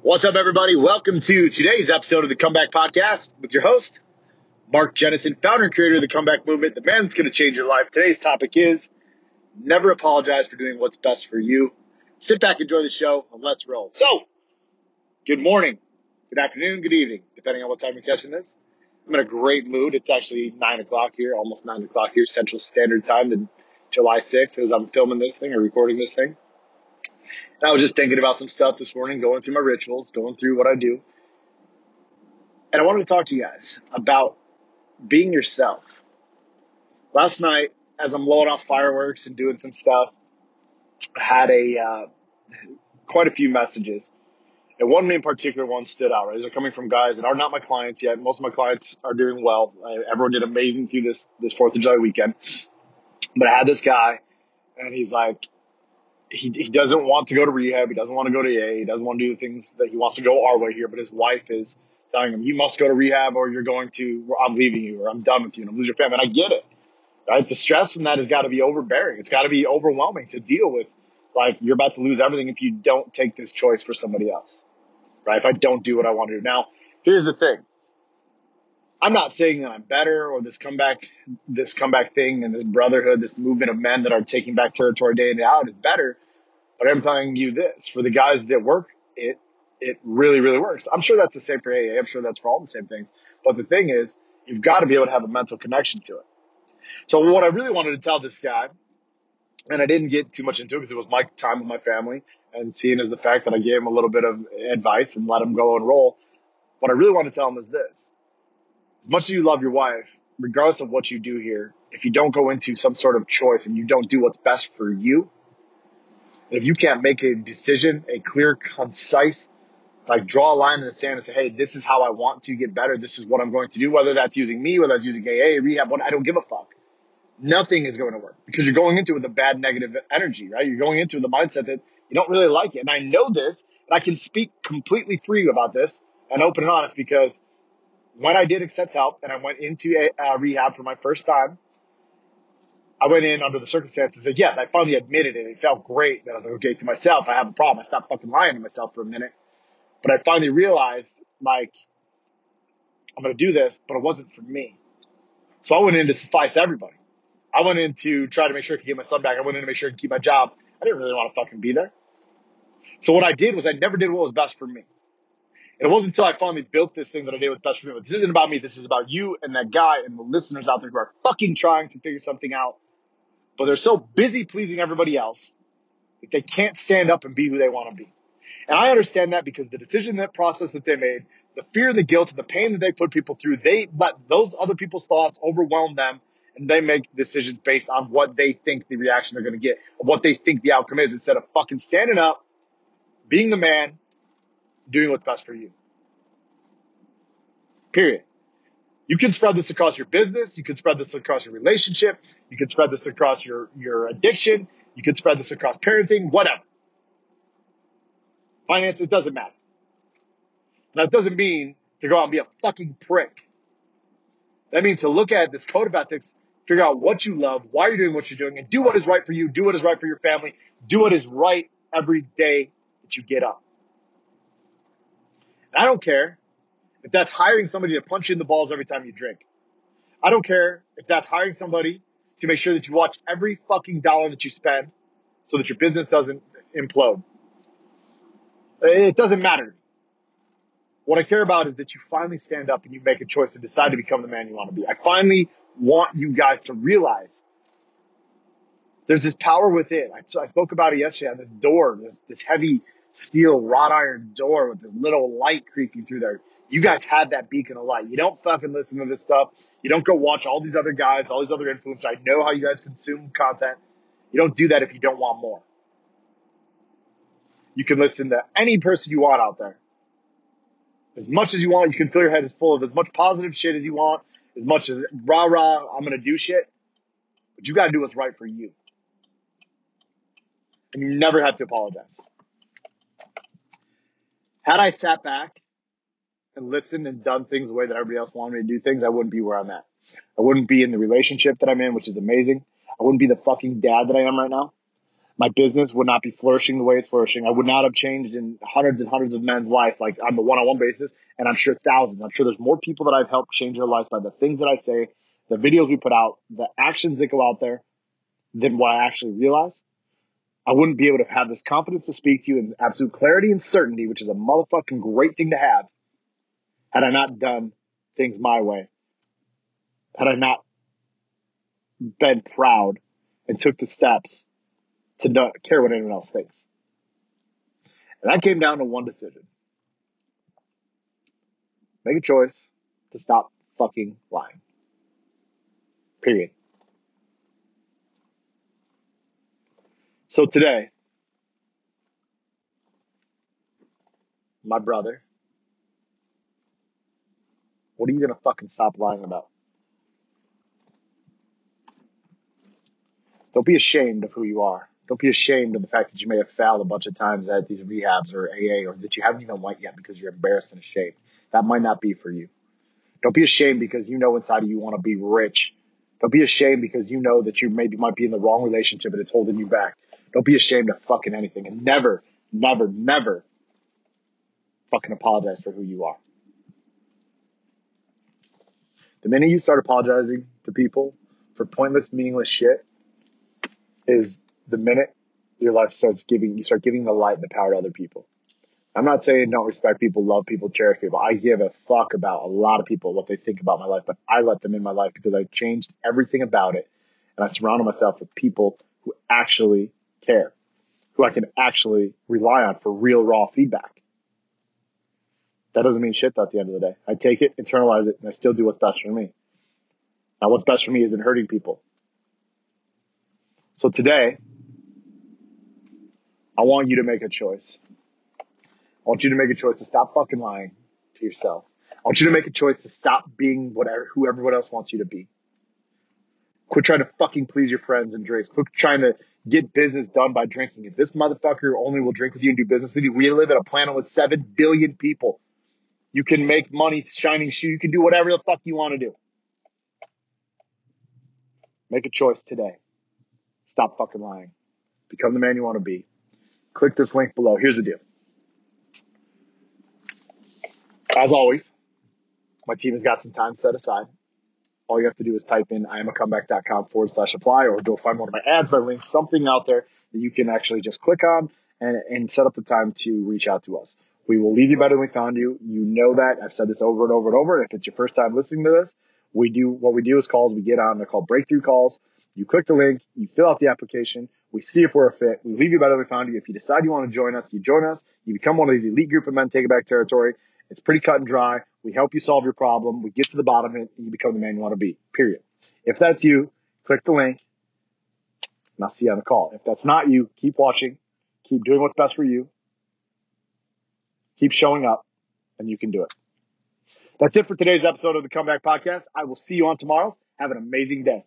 What's up, everybody? Welcome to today's episode of the Comeback Podcast with your host, Mark Jennison, founder and creator of the Comeback Movement. The man's going to change your life. Today's topic is never apologize for doing what's best for you. Sit back, enjoy the show, and let's roll. So, good morning, good afternoon, good evening, depending on what time you're catching this. I'm in a great mood. It's actually nine o'clock here, almost nine o'clock here, Central Standard Time, July 6th, as I'm filming this thing or recording this thing. And I was just thinking about some stuff this morning, going through my rituals, going through what I do. And I wanted to talk to you guys about being yourself. Last night, as I'm blowing off fireworks and doing some stuff, I had a uh, quite a few messages. And one in particular one stood out. Right? These are coming from guys that are not my clients yet. Most of my clients are doing well. everyone did amazing through this this Fourth of July weekend. But I had this guy, and he's like, he, he doesn't want to go to rehab. He doesn't want to go to AA. He doesn't want to do the things that he wants to go our way here. But his wife is telling him, you must go to rehab or you're going to, I'm leaving you or I'm done with you and I'm losing your family. And I get it, right? The stress from that has got to be overbearing. It's got to be overwhelming to deal with. Like you're about to lose everything if you don't take this choice for somebody else, right? If I don't do what I want to do. Now, here's the thing. I'm not saying that I'm better or this comeback, this comeback thing and this brotherhood, this movement of men that are taking back territory day in day out is better. But I'm telling you this for the guys that work it, it really, really works. I'm sure that's the same for AA. I'm sure that's for all the same things. But the thing is, you've got to be able to have a mental connection to it. So what I really wanted to tell this guy, and I didn't get too much into it because it was my time with my family and seeing as the fact that I gave him a little bit of advice and let him go and roll. What I really want to tell him is this as much as you love your wife, regardless of what you do here, if you don't go into some sort of choice and you don't do what's best for you, if you can't make a decision, a clear, concise, like draw a line in the sand and say, hey, this is how I want to get better. This is what I'm going to do. Whether that's using me, whether that's using AA, rehab, what I don't give a fuck. Nothing is going to work because you're going into it with a bad negative energy, right? You're going into the mindset that you don't really like it. And I know this and I can speak completely free about this and open and honest because when I did accept help and I went into a, rehab for my first time, I went in under the circumstances said yes, I finally admitted it. It felt great that I was like, okay, to myself, I have a problem. I stopped fucking lying to myself for a minute. But I finally realized like, I'm going to do this, but it wasn't for me. So I went in to suffice everybody. I went in to try to make sure I could get my son back. I went in to make sure I could keep my job. I didn't really want to fucking be there. So what I did was I never did what was best for me. And it wasn't until I finally built this thing that I did with best for this isn't about me. This is about you and that guy and the listeners out there who are fucking trying to figure something out. But they're so busy pleasing everybody else that they can't stand up and be who they want to be. And I understand that because the decision, that process that they made, the fear, the guilt, the pain that they put people through, they let those other people's thoughts overwhelm them and they make decisions based on what they think the reaction they're going to get, what they think the outcome is instead of fucking standing up, being the man, doing what's best for you. Period. You can spread this across your business. You can spread this across your relationship. You can spread this across your, your addiction. You can spread this across parenting, whatever. Finance, it doesn't matter. Now, it doesn't mean to go out and be a fucking prick. That means to look at this code of ethics, figure out what you love, why you're doing what you're doing, and do what is right for you, do what is right for your family, do what is right every day that you get up. I don't care if that's hiring somebody to punch you in the balls every time you drink. I don't care if that's hiring somebody to make sure that you watch every fucking dollar that you spend so that your business doesn't implode. It doesn't matter. What I care about is that you finally stand up and you make a choice to decide to become the man you want to be. I finally want you guys to realize there's this power within. I, I spoke about it yesterday on this door, this, this heavy steel wrought iron door with this little light creaking through there. You guys had that beacon of light. You don't fucking listen to this stuff. You don't go watch all these other guys, all these other influencers. I know how you guys consume content. You don't do that if you don't want more. You can listen to any person you want out there. As much as you want, you can fill your head as full of as much positive shit as you want, as much as rah rah, I'm gonna do shit. But you gotta do what's right for you. And you never have to apologize. Had I sat back and listened and done things the way that everybody else wanted me to do things, I wouldn't be where I'm at. I wouldn't be in the relationship that I'm in, which is amazing. I wouldn't be the fucking dad that I am right now. my business would not be flourishing the way it's flourishing. I would not have changed in hundreds and hundreds of men's life, like on the one-on-one basis. And I'm sure thousands. I'm sure there's more people that I've helped change their lives by the things that I say, the videos we put out, the actions that go out there than what I actually realize. I wouldn't be able to have this confidence to speak to you in absolute clarity and certainty, which is a motherfucking great thing to have, had I not done things my way. Had I not been proud and took the steps to not care what anyone else thinks. And that came down to one decision. Make a choice to stop fucking lying. Period. So today, my brother, what are you gonna fucking stop lying about? Don't be ashamed of who you are. Don't be ashamed of the fact that you may have failed a bunch of times at these rehabs or AA or that you haven't even went yet because you're embarrassed and ashamed. That might not be for you. Don't be ashamed because you know inside of you want to be rich. Don't be ashamed because you know that you maybe might be in the wrong relationship and it's holding you back. Don't be ashamed of fucking anything and never, never, never fucking apologize for who you are. The minute you start apologizing to people for pointless, meaningless shit is the minute your life starts giving, you start giving the light and the power to other people. I'm not saying don't respect people, love people, cherish people. I give a fuck about a lot of people, what they think about my life, but I let them in my life because I changed everything about it. And I surrounded myself with people who actually care, who I can actually rely on for real, raw feedback. That doesn't mean shit at the end of the day. I take it, internalize it, and I still do what's best for me. Now, what's best for me isn't hurting people. So today, I want you to make a choice. I want you to make a choice to stop fucking lying to yourself. I want you to make a choice to stop being whatever, who everyone else wants you to be. Quit trying to fucking please your friends and drinks. Quit trying to get business done by drinking. If this motherfucker only will drink with you and do business with you, we live in a planet with seven billion people. You can make money shining shoe. You can do whatever the fuck you want to do. Make a choice today. Stop fucking lying. Become the man you want to be. Click this link below. Here's the deal. As always, my team has got some time set aside. All you have to do is type in iamacomeback.com forward slash apply or go find one of my ads by link, something out there that you can actually just click on and, and set up the time to reach out to us. We will leave you better than we found you. You know that. I've said this over and over and over. If it's your first time listening to this, we do what we do is calls. We get on. They're called breakthrough calls. You click the link. You fill out the application. We see if we're a fit. We leave you better than we found you. If you decide you want to join us, you join us. You become one of these elite group of men taking back territory. It's pretty cut and dry. We help you solve your problem. We get to the bottom of it and you become the man you want to be. Period. If that's you, click the link and I'll see you on the call. If that's not you, keep watching. Keep doing what's best for you. Keep showing up and you can do it. That's it for today's episode of the Comeback Podcast. I will see you on tomorrow's. Have an amazing day.